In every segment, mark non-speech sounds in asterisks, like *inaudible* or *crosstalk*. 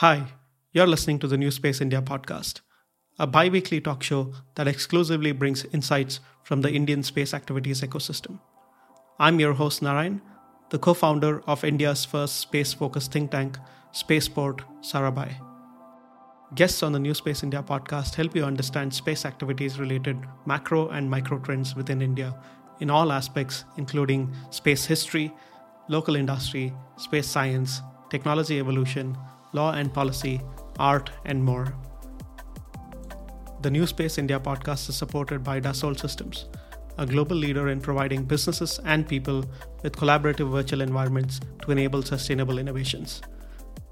Hi, you're listening to the New Space India podcast, a bi weekly talk show that exclusively brings insights from the Indian space activities ecosystem. I'm your host, Narayan, the co founder of India's first space focused think tank, Spaceport Sarabhai. Guests on the New Space India podcast help you understand space activities related macro and micro trends within India in all aspects, including space history, local industry, space science, technology evolution, law and policy, art, and more. The New Space India podcast is supported by Dassault Systèmes, a global leader in providing businesses and people with collaborative virtual environments to enable sustainable innovations.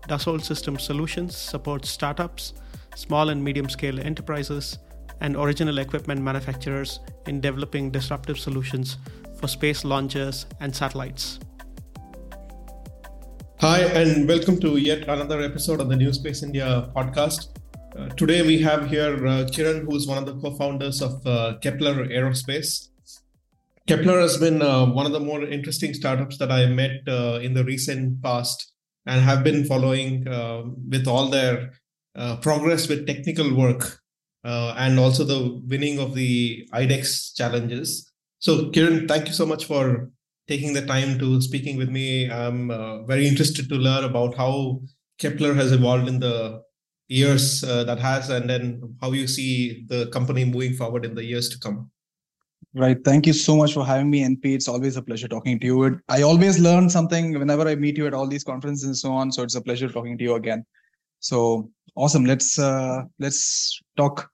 Dassault Systèmes Solutions supports startups, small and medium scale enterprises, and original equipment manufacturers in developing disruptive solutions for space launchers and satellites. Hi, and welcome to yet another episode of the New Space India podcast. Uh, today we have here uh, Kiran, who is one of the co founders of uh, Kepler Aerospace. Kepler has been uh, one of the more interesting startups that I met uh, in the recent past and have been following uh, with all their progress with technical work and also the winning of the IDEX challenges. So, Kiran, thank you so much for taking the time to speaking with me. I'm uh, very interested to learn about how Kepler has evolved in the years uh, that has, and then how you see the company moving forward in the years to come. Right. Thank you so much for having me, NP. It's always a pleasure talking to you. I always learn something whenever I meet you at all these conferences and so on. So it's a pleasure talking to you again. So awesome. Let's uh, let's talk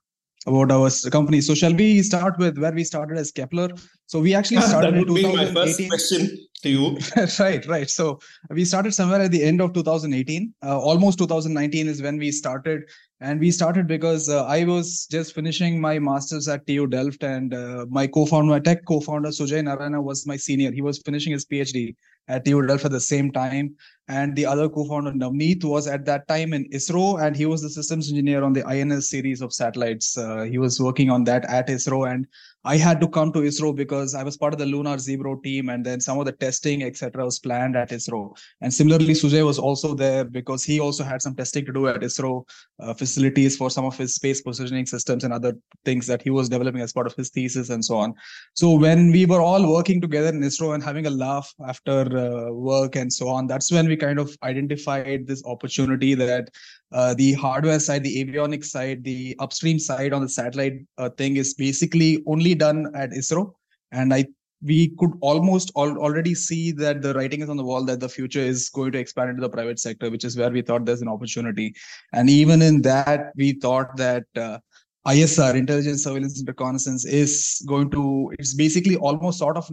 about our company. So shall we start with where we started as Kepler? So we actually *laughs* started that would in 2018. Be my first question to you. *laughs* right, right. So we started somewhere at the end of 2018. Uh, almost 2019 is when we started, and we started because uh, I was just finishing my masters at TU Delft, and uh, my co-founder, my tech co-founder Sujay Narayana was my senior. He was finishing his PhD at TU Delft at the same time. And the other co-founder, Navneet, was at that time in ISRO, and he was the systems engineer on the INS series of satellites. Uh, he was working on that at ISRO, and I had to come to ISRO because I was part of the Lunar Zebro team, and then some of the testing, etc., was planned at ISRO. And similarly, Sujay was also there because he also had some testing to do at ISRO uh, facilities for some of his space positioning systems and other things that he was developing as part of his thesis and so on. So when we were all working together in ISRO and having a laugh after uh, work and so on, that's when we kind of identified this opportunity that uh, the hardware side, the avionics side, the upstream side on the satellite uh, thing is basically only done at ISRO. And I we could almost al- already see that the writing is on the wall that the future is going to expand into the private sector, which is where we thought there's an opportunity. And even in that, we thought that uh, ISR, intelligence, surveillance, and reconnaissance, is going to, it's basically almost sort of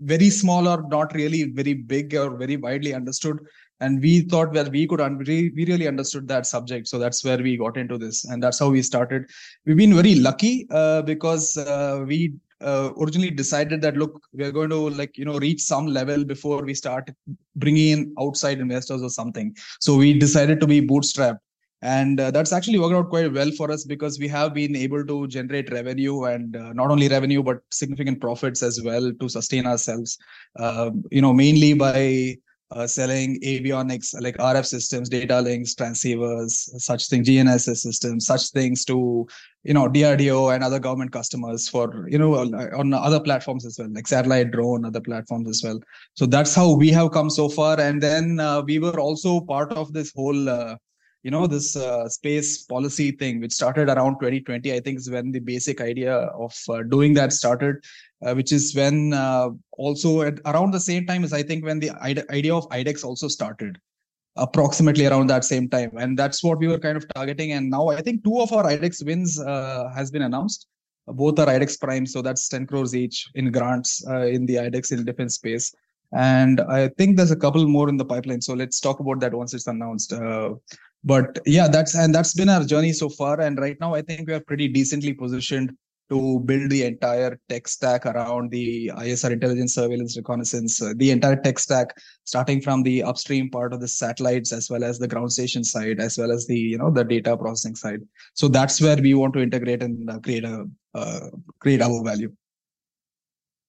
very small or not really very big or very widely understood. And we thought that we could un- we really understood that subject. So that's where we got into this. And that's how we started. We've been very lucky uh, because uh, we uh, originally decided that look we're going to like you know reach some level before we start bringing in outside investors or something. So we decided to be bootstrapped and uh, that's actually worked out quite well for us because we have been able to generate revenue and uh, not only revenue but significant profits as well to sustain ourselves uh, you know mainly by uh, selling avionics like RF systems, data links, transceivers, such things, GNSS systems, such things to you know DRDO and other government customers for you know on other platforms as well, like satellite, drone, other platforms as well. So that's how we have come so far, and then uh, we were also part of this whole. You know this uh, space policy thing which started around 2020 i think is when the basic idea of uh, doing that started uh, which is when uh, also at around the same time is I think when the idea of IDEX also started approximately around that same time. And that's what we were kind of targeting. And now i think two of our IDEX wins uh, has been announced. Both are IDEX prime so that's 10 crores each in grants uh, in the IDEX in defense space. And i think there's a couple more in the pipeline. So let's talk about that once it's announced. Uh, but yeah that's and that's been our journey so far and right now i think we are pretty decently positioned to build the entire tech stack around the ISR intelligence surveillance reconnaissance, uh, the entire tech stack, starting from the upstream part of the satellites as well as the ground station side, as well as the you know the data processing side. So that's where we want to integrate and uh, create a uh, create our value.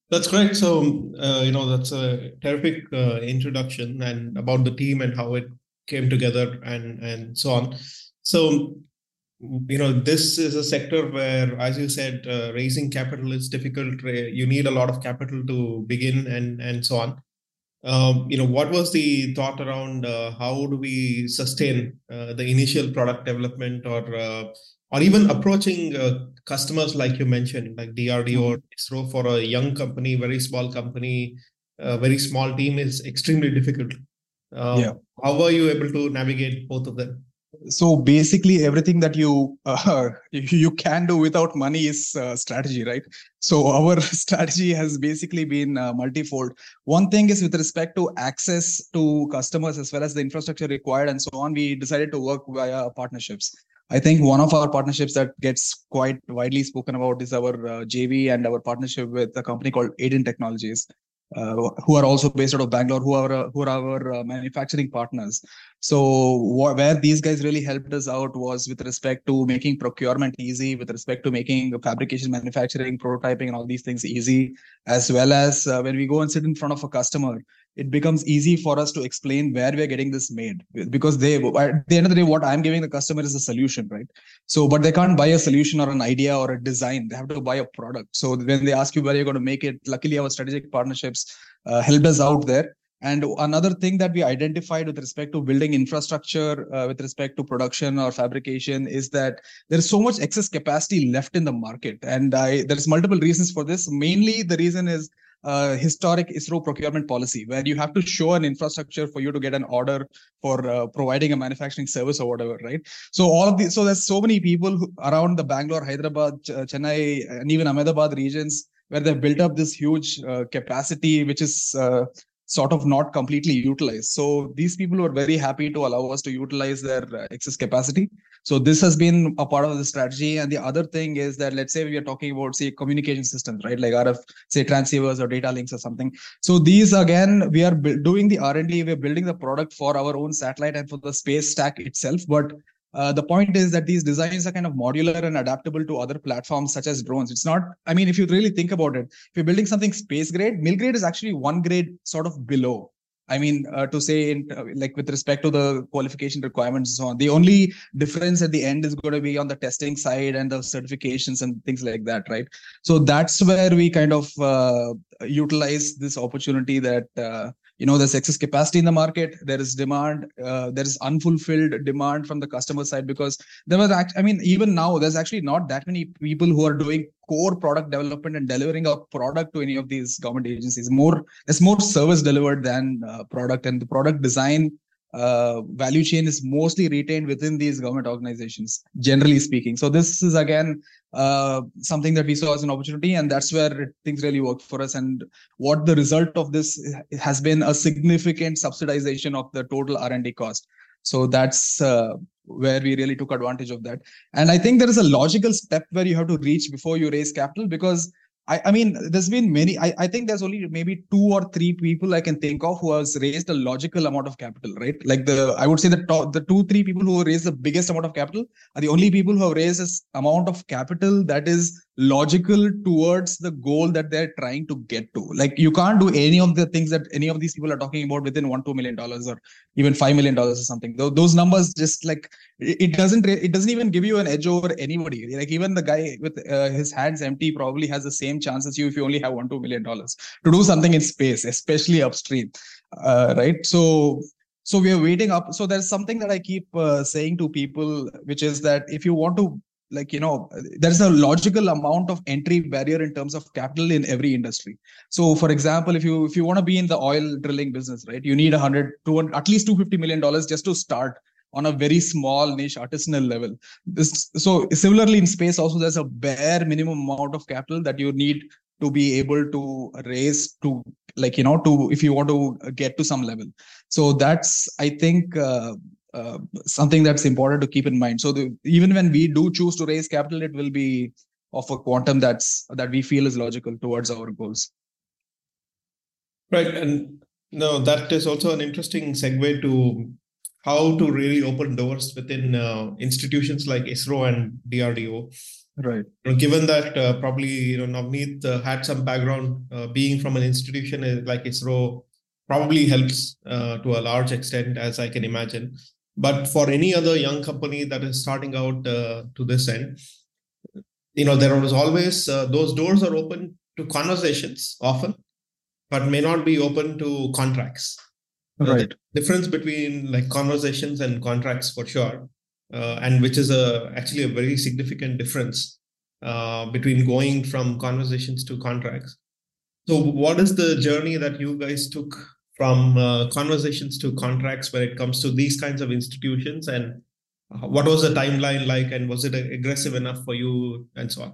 That's great. So uh, you know that's a terrific uh, introduction and about the team and how it came together and and so on. So you know this is a sector where as you said uh, raising capital is difficult you need a lot of capital to begin and and so on um, you know what was the thought around uh, how do we sustain uh, the initial product development or uh, or even approaching uh, customers like you mentioned like drdo or mm-hmm. isro for a young company very small company a very small team is extremely difficult um, yeah. how were you able to navigate both of them? So basically everything that you uh, *laughs* you can do without money is uh, strategy right? So *laughs* our strategy has basically been uh, multifold. One thing is with respect to access to customers as well as the infrastructure required and so on we decided to work via partnerships. I think one of our partnerships that gets quite widely spoken about is our uh, jv and our partnership with a company called aiden technologies uh, who are also based out of Bangalore, who are uh, who are our uh, manufacturing partners. So wh- where these guys really helped us out was with respect to making procurement easy, with respect to making fabrication, manufacturing, prototyping, and all these things easy, as well as uh, when we go and sit in front of a customer, it becomes easy for us to explain where we're getting this made. Because they at the end of the day what i'm giving the customer is a solution right? So but they can't buy a solution or an idea or a design. They have to buy a product. So when they ask you where you're going to make it luckily our strategic partnerships uh, helped us out there. And another thing that we identified with respect to building infrastructure, uh, with respect to production or fabrication, is that there is so much excess capacity left in the market. And I, there's multiple reasons for this. Mainly, the reason is uh, historic ISRO procurement policy, where you have to show an infrastructure for you to get an order for uh, providing a manufacturing service or whatever, right? So all of these, so there's so many people who, around the Bangalore, Hyderabad, Ch- Chennai, and even Ahmedabad regions where they've built up this huge uh, capacity, which is uh, sort of not completely utilized. So these people were very happy to allow us to utilize their uh, excess capacity. So this has been a part of the strategy. And the other thing is that let's say we are talking about say communication systems, right? Like RF, say transceivers or data links or something. So these again, we are doing the R and D. We're building the product for our own satellite and for the space stack itself. But uh, the point is that these designs are kind of modular and adaptable to other platforms such as drones. It's not, I mean, if you really think about it, if you're building something space grade, mil grade is actually one grade sort of below. I mean, uh, to say, in, uh, like with respect to the qualification requirements and so on, the only difference at the end is going to be on the testing side and the certifications and things like that, right? So that's where we kind of uh, utilize this opportunity that uh, you know there's excess capacity in the market. There is demand uh, there is unfulfilled demand from the customer side because there was act- i mean even now there's actually not that many people who are doing core product development and delivering a product to any of these government agencies. More there's more service delivered than uh, product and the product design uh, value chain is mostly retained within these government organizations, generally speaking. So this is again uh, something that we saw as an opportunity, and that's where things really worked for us. And what the result of this has been a significant subsidization of the total R&D cost. So that's uh, where we really took advantage of that. And I think there is a logical step where you have to reach before you raise capital because I, I mean, there's been many. I, I think there's only maybe two or three people I can think of who has raised a logical amount of capital, right? Like the, I would say the top, the two, three people who raised the biggest amount of capital are the only people who have raised this amount of capital that is logical towards the goal that they're trying to get to. Like you can't do any of the things that any of these people are talking about within one, two million dollars or even five million dollars or something. Those numbers just like it doesn't it doesn't even give you an edge over anybody. Like even the guy with uh, his hands empty probably has the same chance as you if you only have one, two million dollars to do something in space, especially upstream, uh, right? So so we are waiting up so there's something that i keep uh, saying to people which is that if you want to like you know there's a logical amount of entry barrier in terms of capital in every industry. So for example if you if you want to be in the oil drilling business right you need 100 200 at least 250 million dollars just to start on a very small niche artisanal level. This so similarly in space also there's a bare minimum amount of capital that you need to be able to raise to like you know to if you want to get to some level. So that's i think uh, uh, something that's important to keep in mind. So the, even when we do choose to raise capital, it will be of a quantum that's that we feel is logical towards our goals. Right, and no, that is also an interesting segue to how to really open doors within uh, institutions like ISRO and DRDO. Right. Given that uh, probably you know Navneet uh, had some background uh, being from an institution like ISRO probably helps uh, to a large extent, as I can imagine. But for any other young company that is starting out uh, to this end, you know, there was always uh, those doors are open to conversations often, but may not be open to contracts. Right. The difference between like conversations and contracts for sure, uh, and which is a actually a very significant difference uh, between going from conversations to contracts. So, what is the journey that you guys took from uh, conversations to contracts when it comes to these kinds of institutions, and what was the timeline like, and was it aggressive enough for you, and so on?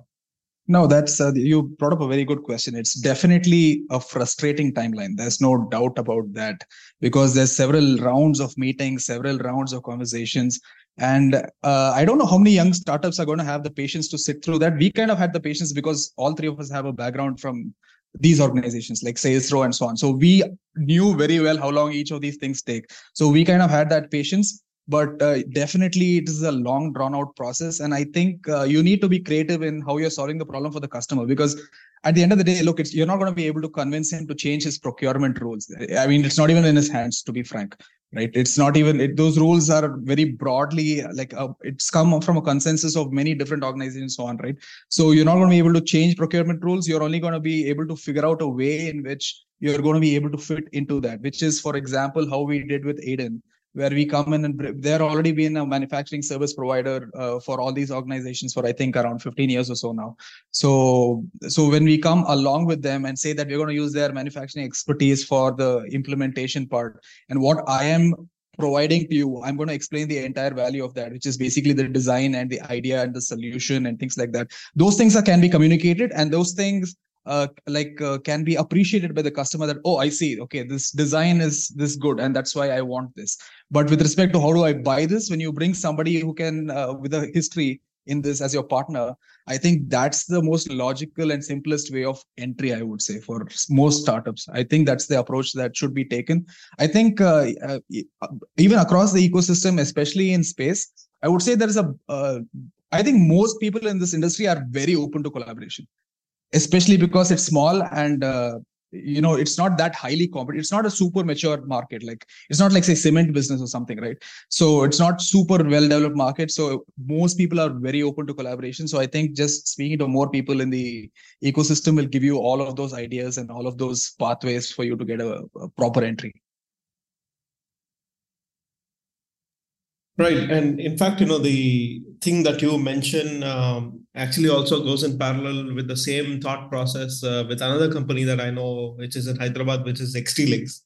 No, that's uh, you brought up a very good question. It's definitely a frustrating timeline. There's no doubt about that because there's several rounds of meetings, several rounds of conversations, and uh, I don't know how many young startups are going to have the patience to sit through that. We kind of had the patience because all three of us have a background from these organizations like Salesforce and so on. So we knew very well how long each of these things take. So we kind of had that patience but uh, definitely it is a long drawn out process and i think uh, you need to be creative in how you're solving the problem for the customer because at the end of the day look you're not going to be able to convince him to change his procurement rules i mean it's not even in his hands to be frank right? It's not even it, those rules are very broadly like uh, it's come from a consensus of many different organizations so on right? So you're not going to be able to change procurement rules. You're only going to be able to figure out a way in which you're going to be able to fit into that which is for example how we did with aiden where we come in and they're already been a manufacturing service provider uh, for all these organizations for I think around 15 years or so now. So so when we come along with them and say that we're going to use their manufacturing expertise for the implementation part, and what I am providing to you i'm going to explain the entire value of that which is basically the design and the idea and the solution and things like that those things are, can be communicated and those things uh, like uh, can be appreciated by the customer that oh i see okay this design is this good and that's why i want this. But with respect to how do i buy this when you bring somebody who can uh, with a history in this as your partner i think that's the most logical and simplest way of entry i would say for most startups. I think that's the approach that should be taken. I think uh, uh, even across the ecosystem especially in space i would say there is a I think most people in this industry are very open to collaboration especially because it's small and uh, you know it's not that highly competitive. It's not a super mature market. Like it's not like say cement business or something right? So it's not super well developed market. So most people are very open to collaboration. So i think just speaking to more people in the ecosystem will give you all of those ideas and all of those pathways for you to get a, a proper entry Right. And in fact, you know, the thing that you mentioned um, actually also goes in parallel with the same thought process uh, with another company that I know, which is in Hyderabad, which is XT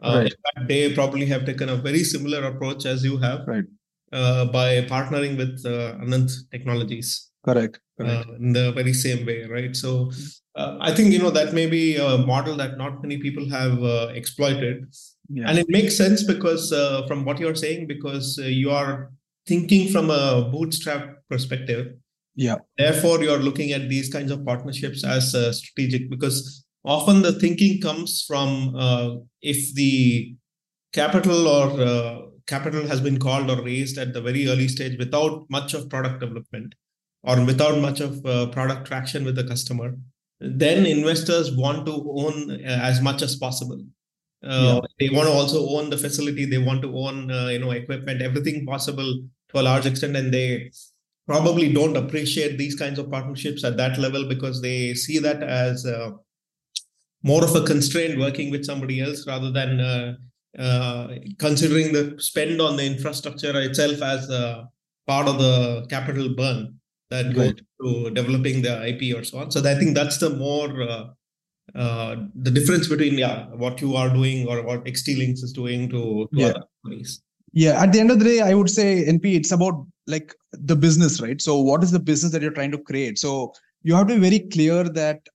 Uh, right. fact, they probably have taken a very similar approach as you have right. uh, by partnering with uh, Ananth Technologies. Correct. Correct. Uh, in the very same way, right? So uh, I think, you know, that may be a model that not many people have uh, exploited yeah. and it makes sense because uh, from what you're saying because uh, you are thinking from a bootstrap perspective. Yeah. Therefore you're looking at these kinds of partnerships as uh, strategic because often the thinking comes from uh, if the capital or uh, capital has been called or raised at the very early stage without much of product development or without much of uh, product traction with the customer then investors want to own as much as possible uh, yeah. They want to also own the facility. They want to own, uh, you know, equipment, everything possible to a large extent, and they probably don't appreciate these kinds of partnerships at that level because they see that as uh, more of a constraint working with somebody else rather than uh, uh, considering the spend on the infrastructure itself as part of the capital burn that right. goes to developing the IP or so on. So I think that's the more uh, the difference between yeah what you are doing or what XDLINX is doing to, to yeah. other companies. Yeah, at the end of the day, I would say NP, it's about like the business, right? So, what is the business that you're trying to create? So, you have to be very clear that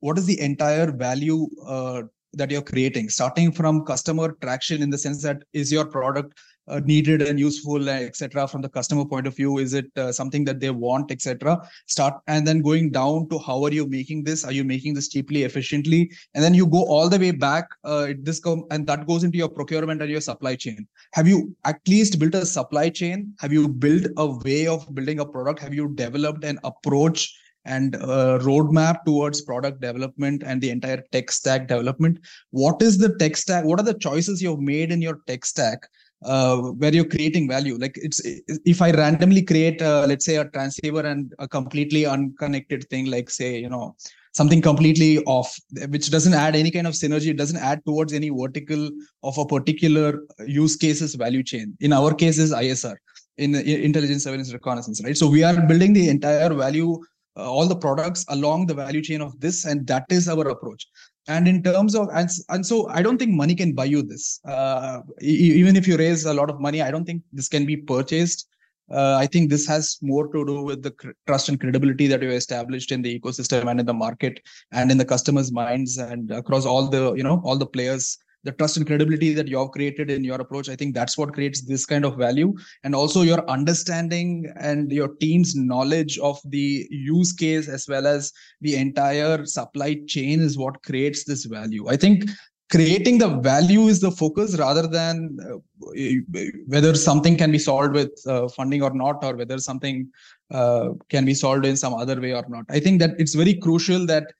what is the entire value uh, that you're creating, starting from customer traction in the sense that is your product uh, needed and useful etc from the customer point of view? Is it uh, something that they want etc start and then going down to how are you making this? Are you making this cheaply efficiently? And then you go all the way back uh, this come and that goes into your procurement and your supply chain. Have you at least built a supply chain? Have you built a way of building a product? Have you developed an approach and a roadmap towards product development and the entire tech stack development. What is the tech stack? What are the choices you've made in your tech stack uh, where you're creating value? Like it's if I randomly create, uh, let's say, a transceiver and a completely unconnected thing, like say, you know, something completely off, which doesn't add any kind of synergy. It doesn't add towards any vertical of a particular use cases value chain. In our case, is ISR in intelligence surveillance reconnaissance, right? So we are building the entire value uh, all the products along the value chain of this and that is our approach and in terms of and, and so i don't think money can buy you this. Uh, even if you raise a lot of money i don't think this can be purchased. Uh, i think this has more to do with the trust and credibility that you established in the ecosystem and in the market and in the customers minds and across all the you know all the players the trust and credibility that you have created in your approach i think that's what creates this kind of value. And also your understanding and your team's knowledge of the use case as well as the entire supply chain is what creates this value. I think creating the value is the focus rather than uh, whether something can be solved with uh, funding or not or whether something uh, can be solved in some other way or not. I think that it's very crucial that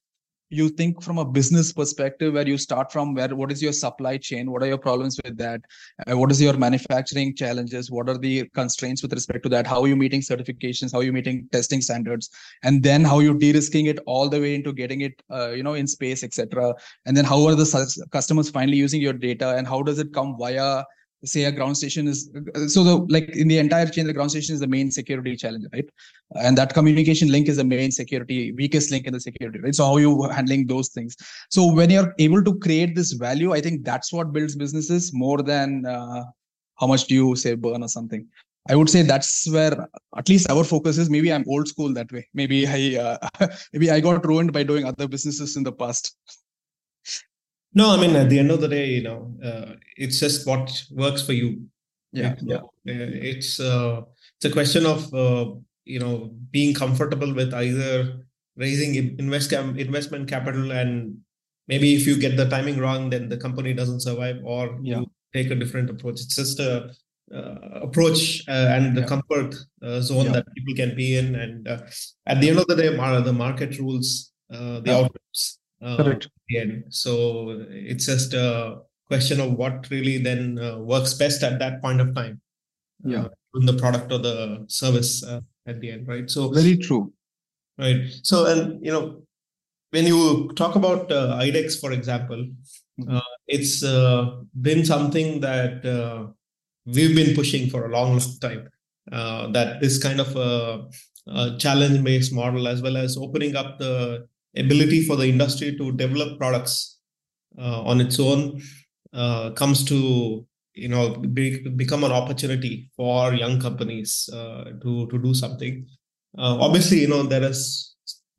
you think from a business perspective where you start from where what is your supply chain? What are your problems with that? Uh, what is your manufacturing challenges? What are the constraints with respect to that? How are you meeting certifications? How are you meeting testing standards? And then how you de-risking it all the way into getting it uh, you know in space etc and then how are the customers finally using your data? And how does it come via say a ground station is so the like in the entire chain the ground station is the main security challenge right? And that communication link is the main security weakest link in the security right? So how you handling those things. So when you're able to create this value i think that's what builds businesses more than uh, how much do you say burn or something. I would say that's where at least our focus is. Maybe i'm old school that way. Maybe i uh, *laughs* maybe i got ruined by doing other businesses in the past no, I mean, at the end of the day, you know, uh, it's just what works for you. Yeah, yeah. Uh, it's uh, it's a question of uh, you know being comfortable with either raising invest investment capital and maybe if you get the timing wrong, then the company doesn't survive, or yeah. you take a different approach. It's just a uh, approach uh, and the yeah. comfort uh, zone yeah. that people can be in. And uh, at the end of the day, the market rules the yeah. Outcomes. Correct. End. So it's just a question of what really then uh, works best at that point of time. Yeah. Uh, in the product or the service uh, at the end, right? So very true. Right. So and you know when you talk about uh, IDEX, for example, mm-hmm. uh, it's uh, been something that uh, we've been pushing for a long, long time. Uh, that this kind of a, a challenge-based model, as well as opening up the ability for the industry to develop products uh, on its own uh, comes to you know be, become an opportunity for young companies uh, to to do something uh, obviously you know there is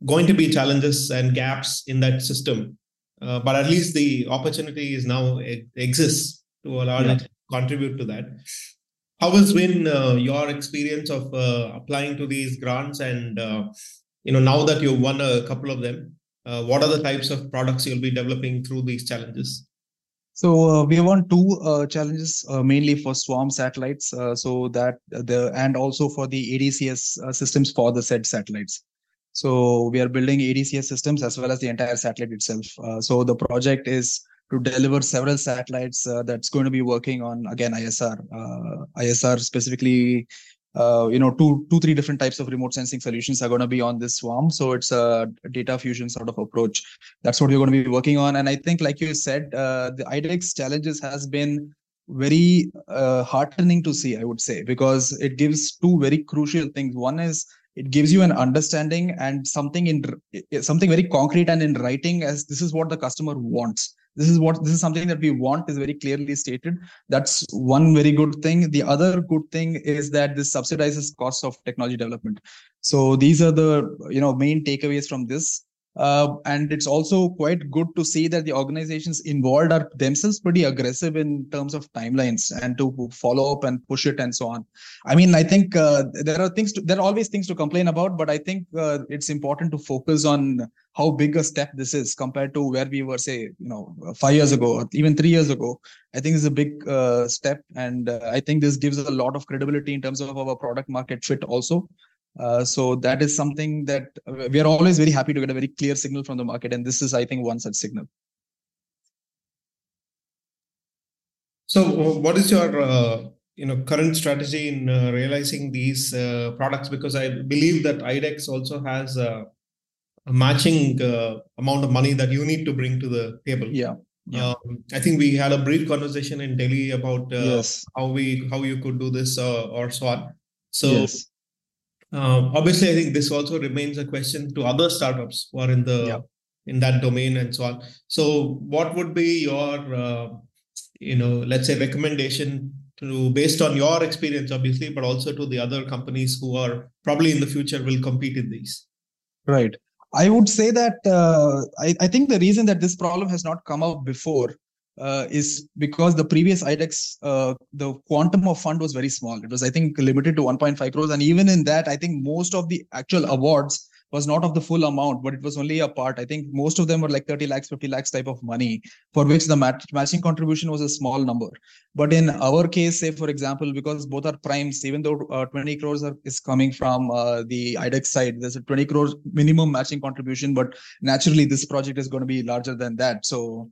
going to be challenges and gaps in that system uh, but at least the opportunity is now exists to a large yeah. contribute to that how has been uh, your experience of applying to these grants and you know now that you've won a couple of them uh, what are the types of products you'll be developing through these challenges? So uh, we won two uh, challenges uh, mainly for swarm satellites uh, so that the and also for the adcs uh, systems for the said satellites. So we are building adcs systems as well as the entire satellite itself. So the project is to deliver several satellites that's going to be working on again isr isr specifically uh, you know two two three different types of remote sensing solutions are going to be on this swarm. So it's a data fusion sort of approach. That's what we're going to be working on. And i think like you said uh, the IDEX challenges has been very uh, heartening to see i would say because it gives two very crucial things. One is it gives you an understanding and something in something very concrete and in writing as this is what the customer wants this is what this is something that we want is very clearly stated. That's one very good thing. The other good thing is that this subsidizes costs of technology development. So these are the you know main takeaways from this uh, and it's also quite good to see that the organizations involved are themselves pretty aggressive in terms of timelines and to follow up and push it and so on. I mean, I think uh, there are things to, there are always things to complain about, but I think uh, it's important to focus on how big a step this is compared to where we were, say, you know, five years ago or even three years ago. I think it's a big uh, step, and uh, I think this gives us a lot of credibility in terms of our product market fit also Uh, so that is something that we are always very happy to get a very clear signal from the market, and this is, I think, one such signal. So, what is your uh, you know current strategy in uh, realizing these uh, products? Because I believe that IDEX also has a, a matching uh, amount of money that you need to bring to the table. Yeah. Yeah. Um, I think we had a brief conversation in Delhi about uh, yes. how we how you could do this uh, or so on. So yes. Uh, obviously, I think this also remains a question to other startups who are in the Yeah. in that domain and so on. So, what would be your uh, you know let's say recommendation to based on your experience, obviously, but also to the other companies who are probably in the future will compete in these. Right. I would say that uh, I, I think the reason that this problem has not come up before uh, is because the previous IDEX, uh, the quantum of fund was very small. It was, I think, limited to 1.5 crores. And even in that, I think most of the actual awards was not of the full amount, but it was only a part. I think most of them were like 30 lakhs, 50 lakhs type of money, for which the match, matching contribution was a small number. But in our case, say for example, because both are primes, even though uh, 20 crores are, is coming from uh, the IDEX side, there's a 20 crores minimum matching contribution, but naturally this project is going to be larger than that. So,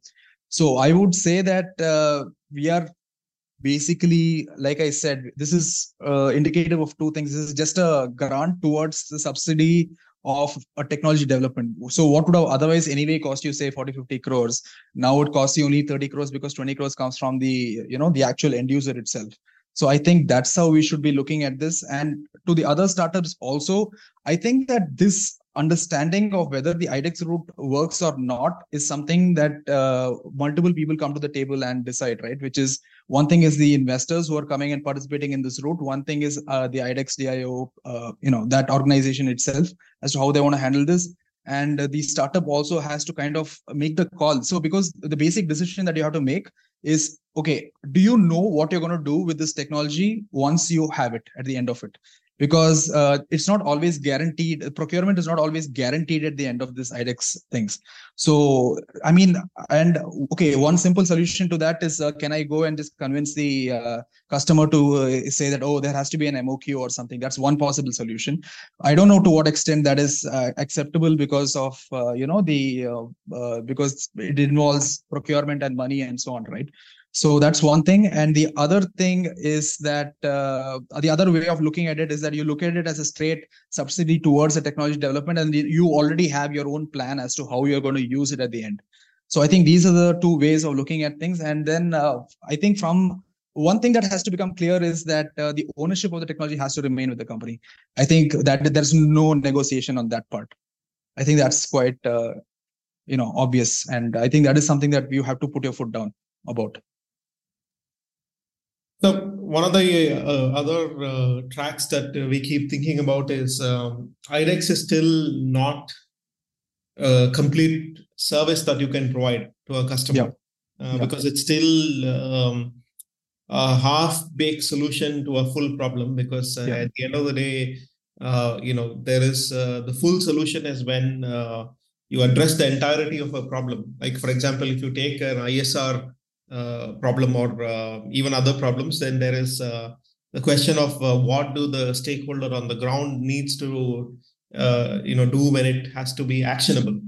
so I would say that uh, we are basically, like I said, this is uh, indicative of two things. This is just a grant towards the subsidy of a technology development. So what would have otherwise anyway cost you say 40, 50 crores? Now it costs you only 30 crores because 20 crores comes from the, you know, the actual end user itself. So I think that's how we should be looking at this. And to the other startups also, I think that this understanding of whether the IDEX route works or not is something that uh, multiple people come to the table and decide, right? Which is one thing is the investors who are coming and participating in this route. One thing is uh, the IDEX DIO, uh, you know, that organization itself as to how they want to handle this. And the startup also has to kind of make the call. So because the basic decision that you have to make is okay do you know what you're going to do with this technology once you have it at the end of it because uh, it's not always guaranteed procurement is not always guaranteed at the end of this idex things. So i mean and okay one simple solution to that is uh, can i go and just convince the uh, customer to uh, say that oh there has to be an moq or something. That's one possible solution. I don't know to what extent that is uh, acceptable because of uh, you know the because it involves procurement and money and so on right so that's one thing. And the other thing is that uh, the other way of looking at it is that you look at it as a straight subsidy towards the technology development and you already have your own plan as to how you're going to use it at the end. So i think these are the two ways of looking at things. And then uh, i think from one thing that has to become clear is that uh, the ownership of the technology has to remain with the company. I think that there's no negotiation on that part. I think that's quite uh, you know obvious. And i think that is something that you have to put your foot down about so one of the uh, other uh, tracks that we keep thinking about is um, IDEX is still not a complete service that you can provide to a customer yeah. Uh, Yeah. because it's still um, a half-baked solution to a full problem. Because uh, Yeah. at the end of the day, uh, you know there is uh, the full solution is when uh, you address the entirety of a problem. Like for example, if you take an ISR uh, problem or uh, even other problems, then there is uh, the question of uh, what do the stakeholder on the ground needs to uh, you know do when it has to be actionable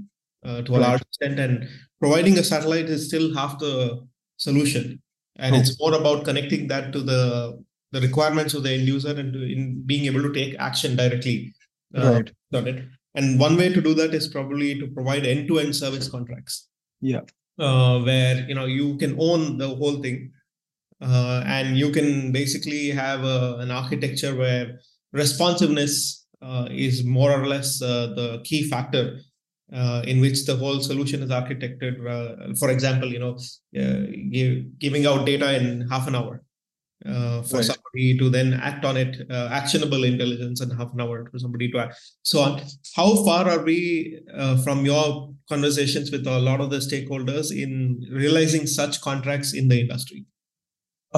uh, to a large extent, and providing a satellite is still half the solution, and True. it's more about connecting that to the the requirements of the end user and to, in being able to take action directly uh, right. on it. And one way to do that is probably to provide end-to-end service contracts. Yeah uh, where you know you can own the whole thing uh, and you can basically have a, an architecture where responsiveness uh, is more or less uh, the key factor uh, in which the whole solution is architected uh, for example you know uh, give, giving out data in half an hour uh, for Right. somebody to then act on it uh, actionable intelligence in half an hour for somebody to act so on how far are we uh, from your conversations with a lot of the stakeholders in realizing such contracts in the industry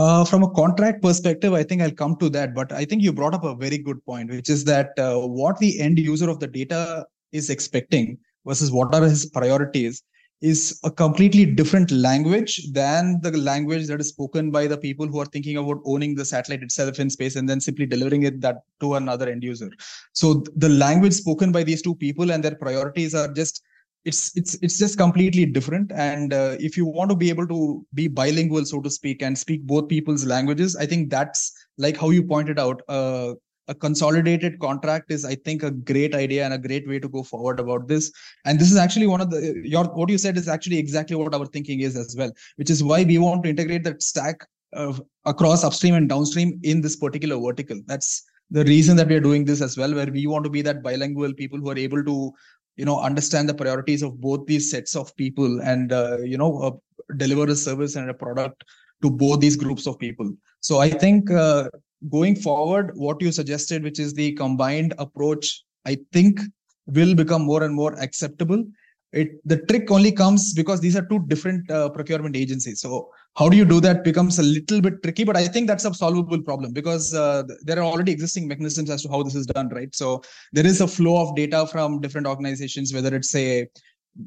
Uh, from a contract perspective, I think I'll come to that. But I think you brought up a very good point, which is that uh, what the end user of the data is expecting versus what are his priorities is a completely different language than the language that is spoken by the people who are thinking about owning the satellite itself in space and then simply delivering it that to another end user. So the language spoken by these two people and their priorities are just it's it's it's just completely different. And uh, if you want to be able to be bilingual so to speak and speak both people's languages i think that's like how you pointed out uh, a consolidated contract is i think a great idea and a great way to go forward about this. And this is actually one of the your what you said is actually exactly what our thinking is as well which is why we want to integrate that stack of, across upstream and downstream in this particular vertical. That's the reason that we are doing this as well where we want to be that bilingual people who are able to you know understand the priorities of both these sets of people and uh, you know uh, deliver a service and a product to both these groups of people. So i think uh, going forward, what you suggested, which is the combined approach, I think will become more and more acceptable. It the trick only comes because these are two different uh, procurement agencies. So how do you do that becomes a little bit tricky, but I think that's a solvable problem because uh, there are already existing mechanisms as to how this is done, right? So there is a flow of data from different organizations, whether it's a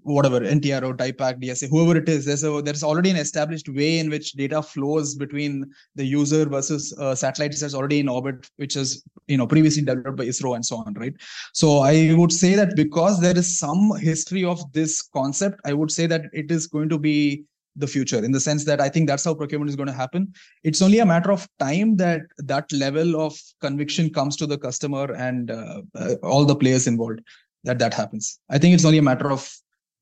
whatever NTR NTRO, DIPAC, DSA, whoever it is, there's a there's already an established way in which data flows between the user versus uh, satellites that's already in orbit, which is you know previously developed by ISRO and so on, right? So I would say that because there is some history of this concept, I would say that it is going to be the future in the sense that I think that's how procurement is going to happen. It's only a matter of time that that level of conviction comes to the customer and uh, uh, all the players involved that that happens. I think it's only a matter of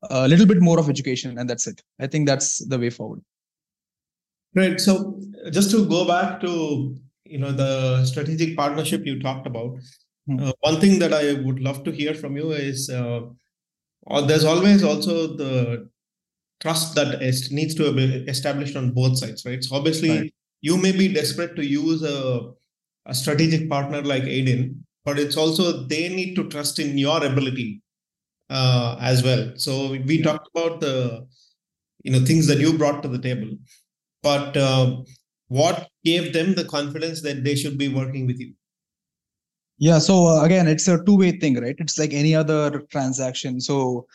a little bit more of education and that's it i think that's the way forward right so just to go back to you know the strategic partnership you talked about hmm. uh, one thing that i would love to hear from you is uh, there's always also the trust that is, needs to be established on both sides right so obviously right. you may be desperate to use a, a strategic partner like aidin but it's also they need to trust in your ability uh, as well. So we talked about the you know things that you brought to the table, but uh, what gave them the confidence that they should be working with you? Yeah. So uh, again, it's a two-way thing, right? It's like any other transaction. So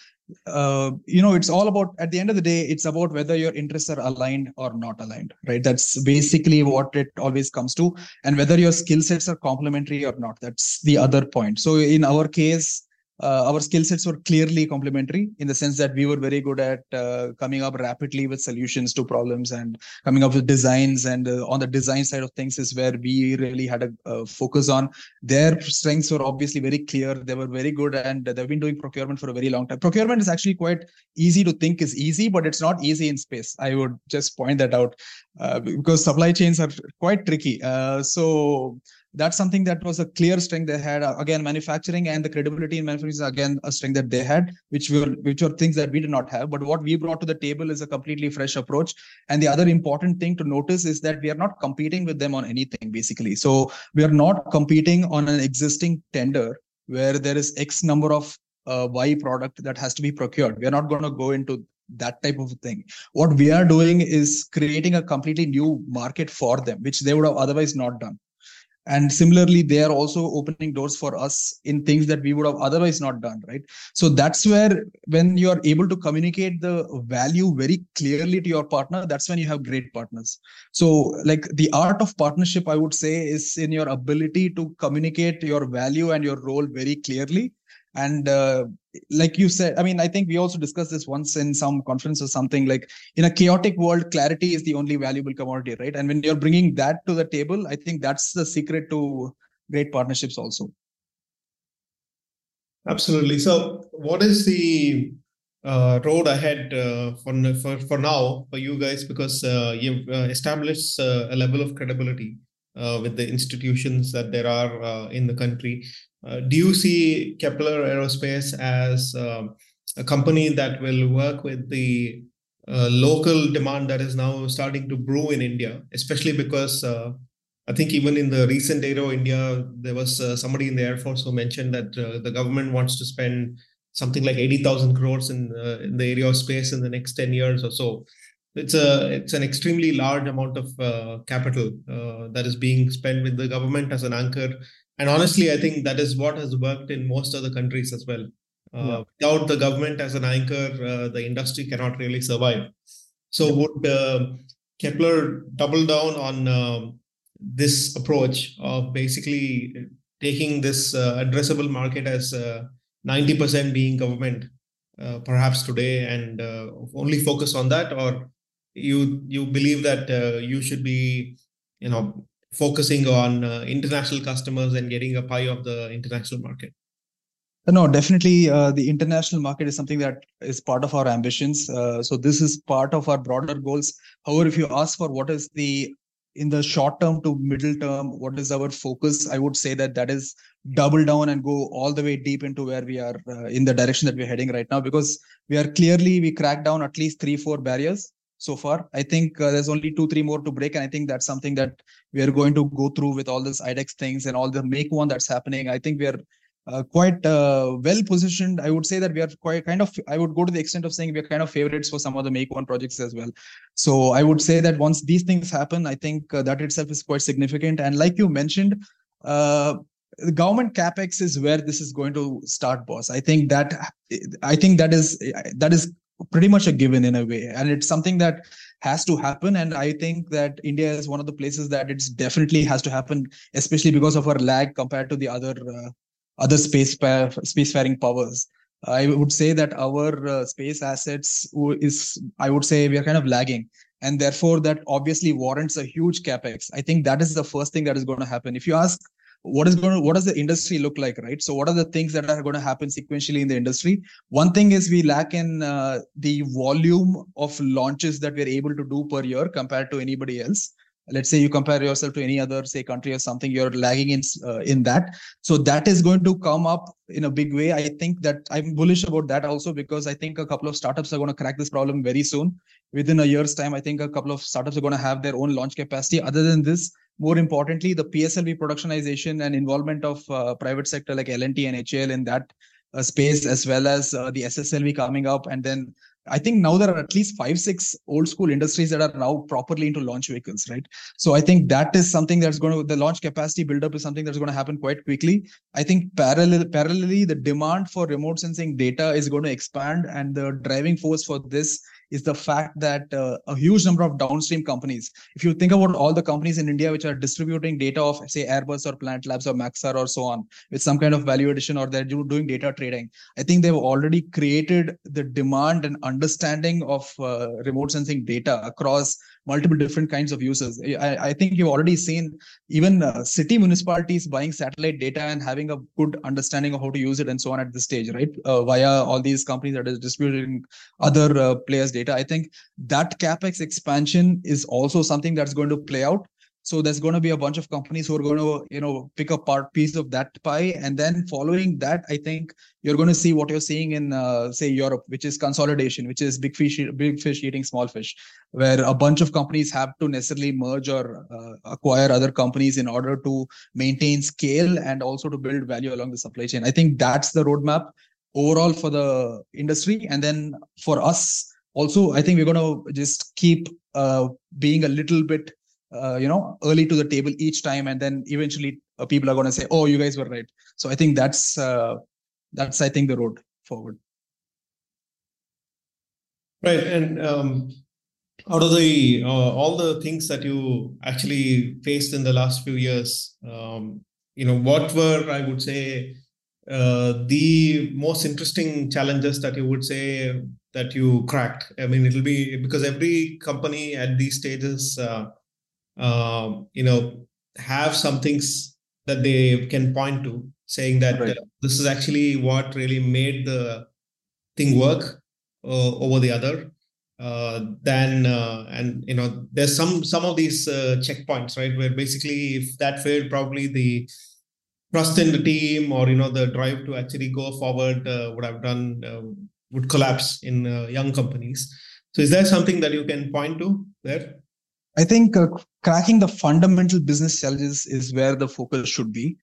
uh, you know, it's all about at the end of the day, it's about whether your interests are aligned or not aligned, right? That's basically what it always comes to, and whether your skill sets are complementary or not. That's the other point. So in our case, uh, our skill sets were clearly complementary in the sense that we were very good at uh, coming up rapidly with solutions to problems and coming up with designs. And uh, on the design side of things is where we really had a, a, focus on. Their strengths were obviously very clear. They were very good and they've been doing procurement for a very long time. Procurement is actually quite easy to think is easy but it's not easy in space. I would just point that out uh, because supply chains are quite tricky. Uh, so that's something that was a clear strength they had. Uh, again, manufacturing and the credibility in manufacturing is again a strength that they had, which were which were things that we did not have. But what we brought to the table is a completely fresh approach. And the other important thing to notice is that we are not competing with them on anything, basically. So we are not competing on an existing tender where there is X number of uh, Y product that has to be procured. We are not going to go into that type of thing. What we are doing is creating a completely new market for them, which they would have otherwise not done and similarly they are also opening doors for us in things that we would have otherwise not done right? So that's where when you are able to communicate the value very clearly to your partner that's when you have great partners. So like the art of partnership i would say is in your ability to communicate your value and your role very clearly and uh, like you said i mean i think we also discussed this once in some conference or something like in a chaotic world clarity is the only valuable commodity right? And when you're bringing that to the table i think that's the secret to great partnerships also. Absolutely. So what is the uh, road ahead uh, for, for for now for you guys? Because uh, you've uh, established uh, a level of credibility uh, with the institutions that there are in the country uh, do you see Kepler Aerospace as uh, a company that will work with the uh, local demand that is now starting to brew in India, especially because uh, I think even in the recent Aero India, there was uh, somebody in the Air Force who mentioned that uh, the government wants to spend something like 80,000 crores in, in, the area of space in the next 10 years or so. It's a it's an extremely large amount of capital that is being spent with the government as an anchor and honestly i think that is what has worked in most other countries as well Uh, yeah. Without the government as an anchor, uh, the industry cannot really survive. So, would uh, Kepler double down on um, this approach of basically taking this uh, addressable market as 90% uh, being government, uh, perhaps today, and only focus on that, or you you believe that you should be, you know, focusing on international customers and getting a pie of the international market? No, definitely. Uh, the international market is something that is part of our ambitions. Uh, so this is part of our broader goals. However, if you ask for what is the in the short term to middle term, what is our focus? I would say that that is double down and go all the way deep into where we are uh, in the direction that we're heading right now, because we are clearly we cracked down at least three, four barriers so far. I think uh, there's only two, three more to break, and I think that's something that we are going to go through with all this IDEX things and all the make one that's happening. I think we are uh, quite uh, well positioned. I would say that we are quite kind of, I would go to the extent of saying we are kind of favorites for some of the Make One projects as well. So I would say that once these things happen, I think uh, that itself is quite significant. And like you mentioned, uh, the government capex is where this is going to start, boss. I think that I think that is that is pretty much a given in a way, and it's something that has to happen. And I think that India is one of the places that it's definitely has to happen, especially because of our lag compared to the other uh, other space spacefaring powers. I would say that our uh, space assets is, I would say, we are kind of lagging, and therefore that obviously warrants a huge capex. I think that is the first thing that is going to happen. If you ask, what is going to, what does the industry look like, right? So, what are the things that are going to happen sequentially in the industry? One thing is we lack in uh, the volume of launches that we're able to do per year compared to anybody else. Let's say you compare yourself to any other say country or something you're lagging in uh, in that. So that is going to come up in a big way. I think that i'm bullish about that also because i think a couple of startups are going to crack this problem very soon. Within a year's time i think a couple of startups are going to have their own launch capacity. Other than this more importantly the pslv productionization and involvement of uh, private sector like l&t and HAL in that uh, space as well as uh, the sslv coming up and then I think now there are at least five, six old school industries that are now properly into launch vehicles, right? So I think that is something that's going to the launch capacity buildup is something that's going to happen quite quickly. I think parallel parallelly the demand for remote sensing data is going to expand, and the driving force for this is the fact that uh, a huge number of downstream companies, if you think about all the companies in India which are distributing data of, say, Airbus or Planet Labs or Maxar or so on, with some kind of value addition or they're doing data trading, I think they've already created the demand and understanding of uh, remote sensing data across multiple different kinds of users. I, I think you've already seen even uh, city municipalities buying satellite data and having a good understanding of how to use it and so on at this stage, right? Uh, via all these companies that is distributing other uh, players' data. I think that capex expansion is also something that's going to play out so there's going to be a bunch of companies who are going to you know pick a part piece of that pie. And then following that i think you're going to see what you're seeing in uh, say europe which is consolidation which is big fish big fish eating small fish where a bunch of companies have to necessarily merge or uh, acquire other companies in order to maintain scale and also to build value along the supply chain. I think that's the roadmap overall for the industry. And then for us also i think we're going to just keep uh, being a little bit uh, you know early to the table each time and then eventually uh, people are going to say oh you guys were right. So i think that's uh, that's i think the road forward. Right and um, out of the uh, all the things that you actually faced in the last few years um, you know what were i would say uh, the most interesting challenges that you would say that you cracked? I mean it'll be because every company at these stages uh, um, you know, have some things that they can point to, saying that right. uh, this is actually what really made the thing work uh, over the other. Uh, then uh, and you know there's some some of these uh, checkpoints right where basically if that failed probably the trust in the team or you know the drive to actually go forward uh, would have done uh, would collapse in uh, young companies so is there something that you can point to there I think uh, cracking the fundamental business challenges is where the focus should be.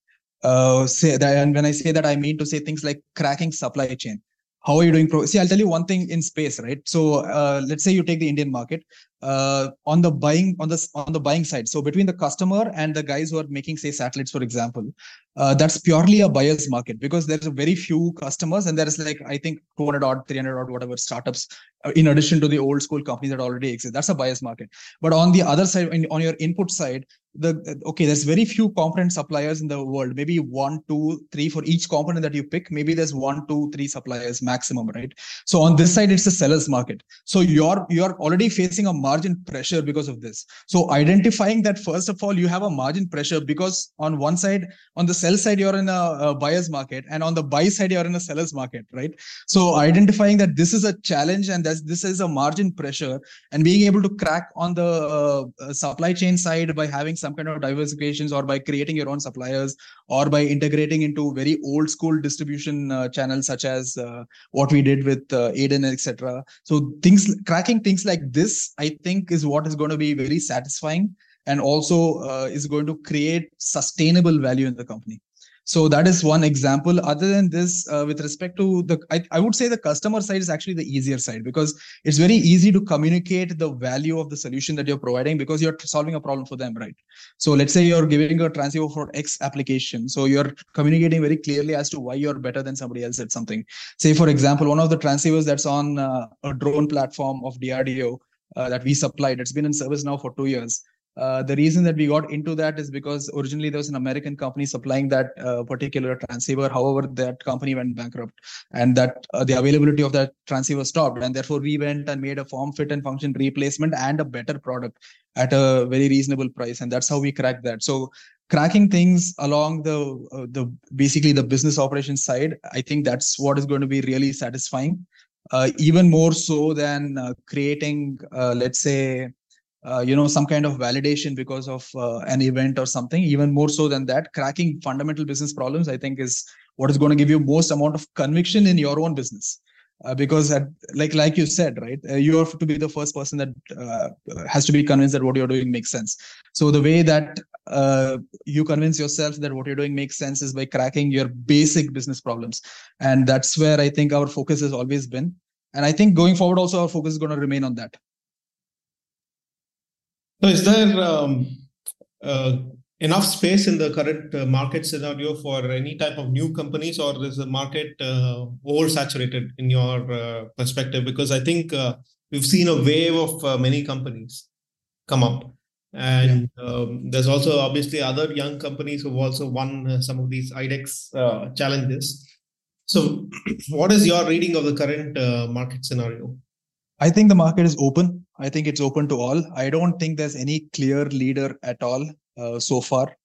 Uh, say that, and when I say that, I mean to say things like cracking supply chain. How are you doing? Pro- See, I'll tell you one thing in space, right? So, uh, let's say you take the Indian market. Uh, on the buying on the on the buying side. So between the customer and the guys who are making say satellites for example uh, that's purely a buyer's market because there's very few customers and there is like i think 200 odd 300 odd whatever startups uh, in addition to the old school companies that already exist. That's a buyer's market. But on the other side on your input side the okay there's very few component suppliers in the world. Maybe one two three for each component that you pick. Maybe there's one two three suppliers maximum right? So on this side it's a seller's market. So you're you're already facing a margin pressure because of this so identifying that first of all you have a margin pressure because on one side on the sell side you're in a, a buyer's market and on the buy side you're in a seller's market right so identifying that this is a challenge and that this is a margin pressure and being able to crack on the uh, supply chain side by having some kind of diversifications or by creating your own suppliers or by integrating into very old school distribution uh, channels such as uh, what we did with uh, Aiden, etc. So things cracking things like this, I think, is what is going to be very satisfying and also uh, is going to create sustainable value in the company. So that is one example. Other than this uh, with respect to the I, I would say the customer side is actually the easier side because it's very easy to communicate the value of the solution that you're providing because you're solving a problem for them right? So let's say you're giving a transceiver for x application. So you're communicating very clearly as to why you're better than somebody else at something. Say for example one of the transceivers that's on uh, a drone platform of drdo uh, that we supplied it's been in service now for two years uh, the reason that we got into that is because originally there was an American company supplying that uh, particular transceiver. However, that company went bankrupt, and that uh, the availability of that transceiver stopped, and therefore we went and made a form, fit, and function replacement and a better product at a very reasonable price, and that's how we cracked that. So cracking things along the uh, the basically the business operations side, I think that's what is going to be really satisfying. Uh, even more so than creating, let's say, uh, you know some kind of validation because of uh, an event or something. Even more so than that cracking fundamental business problems i think is what is going to give you most amount of conviction in your own business uh, because at, like like you said right uh, you have to be the first person that uh, has to be convinced that what you're doing makes sense. So the way that you convince yourself that what you're doing makes sense is by cracking your basic business problems. And that's where i think our focus has always been. And i think going forward also our focus is going to remain on that. So, is there um, uh, enough space in the current uh, market scenario for any type of new companies, or is the market uh, oversaturated in your uh, perspective? Because I think uh, we've seen a wave of uh, many companies come up, and yeah. um, there's also obviously other young companies who've also won some of these IDEX challenges. So, *clears throat* what is your reading of the current market scenario? I think the market is open. I think it's open to all. I don't think there's any clear leader at all uh, so far.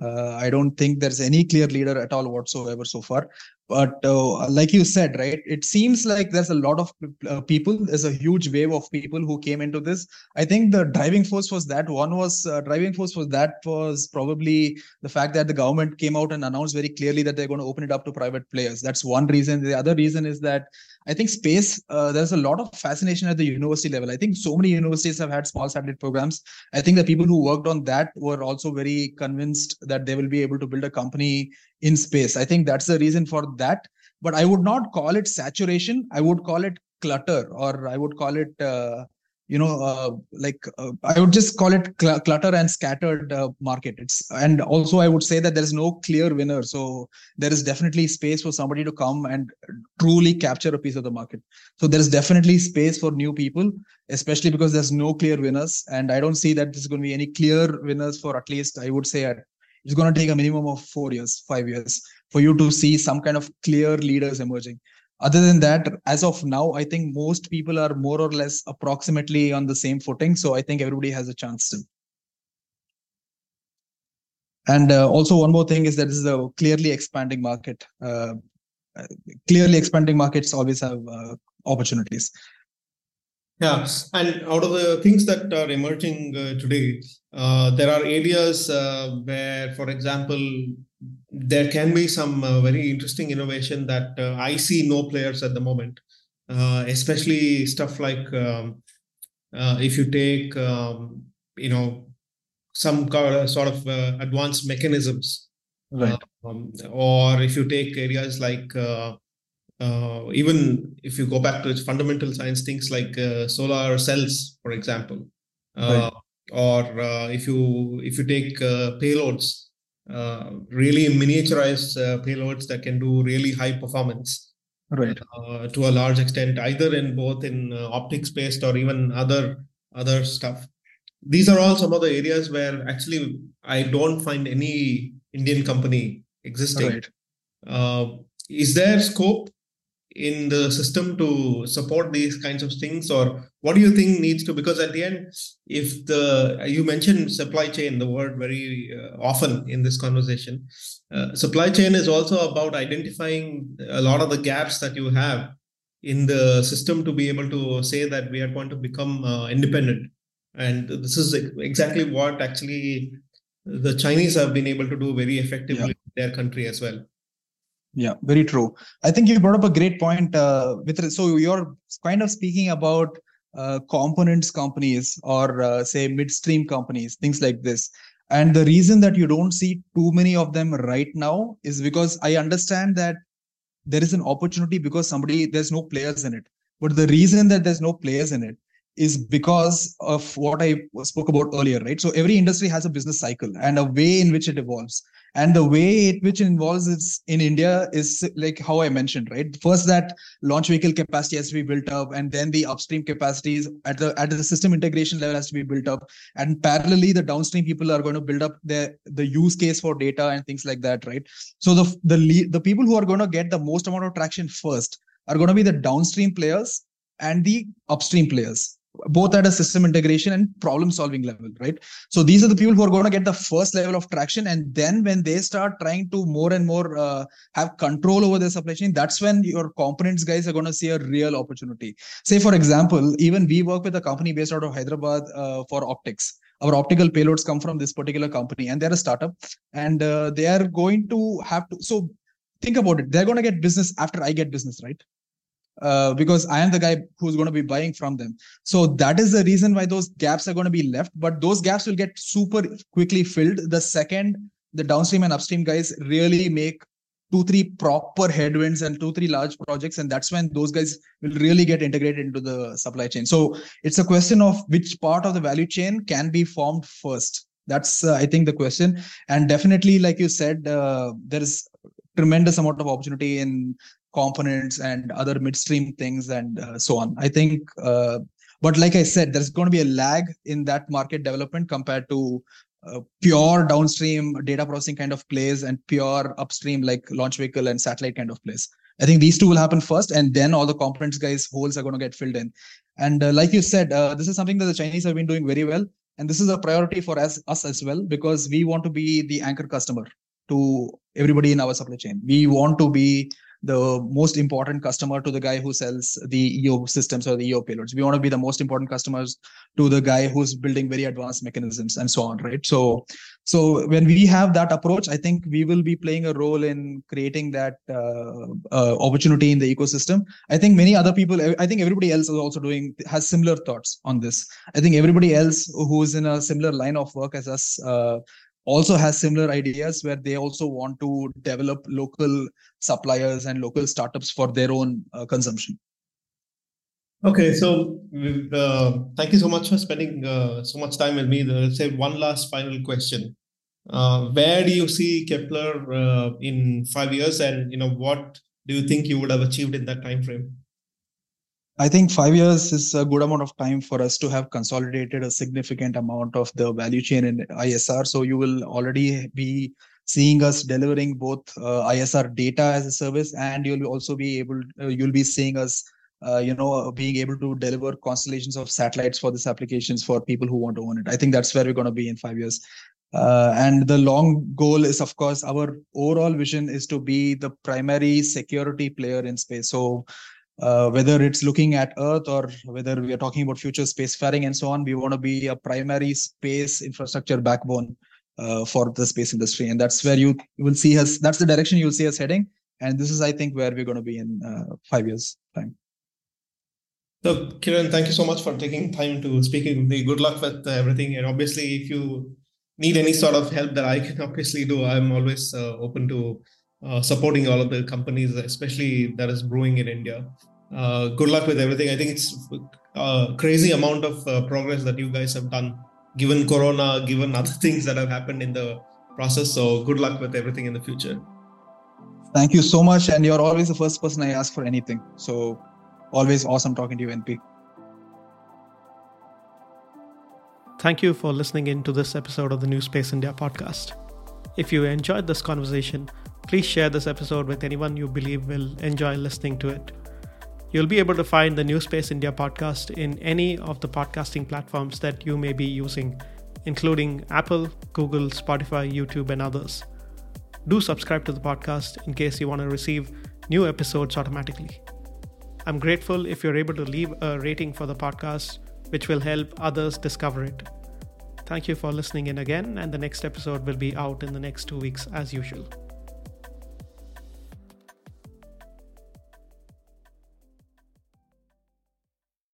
Uh, I don't think there's any clear leader at all whatsoever so far. But uh, like you said, right, it seems like there's a lot of uh, people. There's a huge wave of people who came into this. I think the driving force was that one was uh, driving force was that was probably the fact that the government came out and announced very clearly that they're going to open it up to private players. That's one reason. The other reason is that I think space, uh, there's a lot of fascination at the university level. I think so many universities have had small satellite programs. I think the people who worked on that were also very convinced that they will be able to build a company in space. I think that's the reason for that. But I would not call it saturation. I would call it clutter, or I would call it uh, you know uh, like uh, i would just call it cl- clutter and scattered uh, market it's and also i would say that there is no clear winner so there is definitely space for somebody to come and truly capture a piece of the market so there is definitely space for new people especially because there's no clear winners and i don't see that there's going to be any clear winners for at least i would say it's going to take a minimum of 4 years 5 years for you to see some kind of clear leaders emerging. Other than that as of now i think most people are more or less approximately on the same footing so i think everybody has a chance to. And uh, also one more thing is that this is a clearly expanding market. Uh, clearly expanding markets always have uh, opportunities. Yeah, and out of the things that are emerging uh, today, uh, there are areas uh, where, for example, there can be some uh, very interesting innovation that uh, I see no players at the moment, uh, especially stuff like um, if you take, um, you know, some sort of advanced mechanisms, right? Um, or if you take areas like even if you go back to its fundamental science, things like solar cells, for example, uh, right. Or uh, if you if you take uh, payloads, uh, really miniaturized payloads that can do really high performance, right? to a large extent, either in both in optics based or even other other stuff. These are all some of the areas where actually I don't find any Indian company existing. Right. Uh, is there scope in the system to support these kinds of things or what do you think needs to because at the end if the you mentioned supply chain the word very uh, often in this conversation. Uh, supply chain is also about identifying a lot of the gaps that you have in the system to be able to say that we are going to become uh, independent. And this is exactly what actually the chinese have been able to do very effectively yeah. in their country as well yeah very true. I think you brought up a great point uh, with so you're kind of speaking about uh, components companies or uh, say midstream companies things like this. And the reason that you don't see too many of them right now is because i understand that there is an opportunity because somebody there's no players in it. But the reason that there's no players in it is because of what I spoke about earlier, right? So every industry has a business cycle and a way in which it evolves. And the way it which it involves is in india is like how i mentioned right? First that launch vehicle capacity has to be built up and then the upstream capacities at the at the system integration level has to be built up. And parallelly the downstream people are going to build up the the use case for data and things like that right? So the the the people who are going to get the most amount of traction first are going to be the downstream players and the upstream players both at a system integration and problem solving level right? So these are the people who are going to get the first level of traction and then when they start trying to more and more uh, have control over their supply chain that's when your components guys are going to see a real opportunity. Say for example even we work with a company based out of hyderabad uh, for optics. Our optical payloads come from this particular company and they're a startup and uh, they are going to have to so think about it. They're going to get business after i get business right uh, because I am the guy who's going to be buying from them. So that is the reason why those gaps are going to be left. But those gaps will get super quickly filled the second the downstream and upstream guys really make two, three proper headwinds and two, three large projects. And that's when those guys will really get integrated into the supply chain. So it's a question of which part of the value chain can be formed first. That's, uh, I think, the question. And definitely, like you said, uh, there is tremendous amount of opportunity in components and other midstream things and uh, so on. I think uh, but like i said there's going to be a lag in that market development compared to uh, pure downstream data processing kind of plays and pure upstream like launch vehicle and satellite kind of plays. I think these two will happen first and then all the components guys holes are going to get filled in. And uh, like you said uh, this is something that the chinese have been doing very well and this is a priority for us, us as well because we want to be the anchor customer to everybody in our supply chain. We want to be the most important customer to the guy who sells the EO systems or the EO payloads. We want to be the most important customers to the guy who's building very advanced mechanisms and so on, right? So, so when we have that approach, I think we will be playing a role in creating that uh, uh, opportunity in the ecosystem. I think many other people, I think everybody else is also doing has similar thoughts on this. I think everybody else who's in a similar line of work as us uh, also has similar ideas where they also want to develop local suppliers and local startups for their own uh, consumption. Okay so uh, thank you so much for spending uh, so much time with me. Let's say one last final question. Uh, where do you see kepler uh, in five years? And you know what do you think you would have achieved in that time frame I think five years is a good amount of time for us to have consolidated a significant amount of the value chain in ISR. So you will already be seeing us delivering both uh, ISR data as a service, and you'll also be able, uh, you'll be seeing us, uh, you know, being able to deliver constellations of satellites for these applications for people who want to own it. I think that's where we're going to be in five years. Uh, and the long goal is, of course, our overall vision is to be the primary security player in space. So uh, whether it's looking at Earth or whether we are talking about future spacefaring and so on, we want to be a primary space infrastructure backbone uh, for the space industry, and that's where you will see us. That's the direction you'll see us heading, and this is, I think, where we're going to be in uh, five years' time. So, Kiran, thank you so much for taking time to speak with me. Good luck with everything, and obviously, if you need any sort of help that I can obviously do, I'm always uh, open to uh, supporting all of the companies, especially that is brewing in India. uh, good luck with everything. I think it's a crazy amount of uh, progress that you guys have done, given Corona, given *laughs* other things that have happened in the process. So good luck with everything in the future. Thank you so much. And you're always the first person I ask for anything. So always awesome talking to you, NP. Thank you for listening in to this episode of the New Space India podcast. If you enjoyed this conversation, please share this episode with anyone you believe will enjoy listening to it. You'll be able to find the New Space India podcast in any of the podcasting platforms that you may be using, including Apple, Google, Spotify, YouTube, and others. Do subscribe to the podcast in case you want to receive new episodes automatically. I'm grateful if you're able to leave a rating for the podcast, which will help others discover it. Thank you for listening in again, and the next episode will be out in the next two weeks as usual.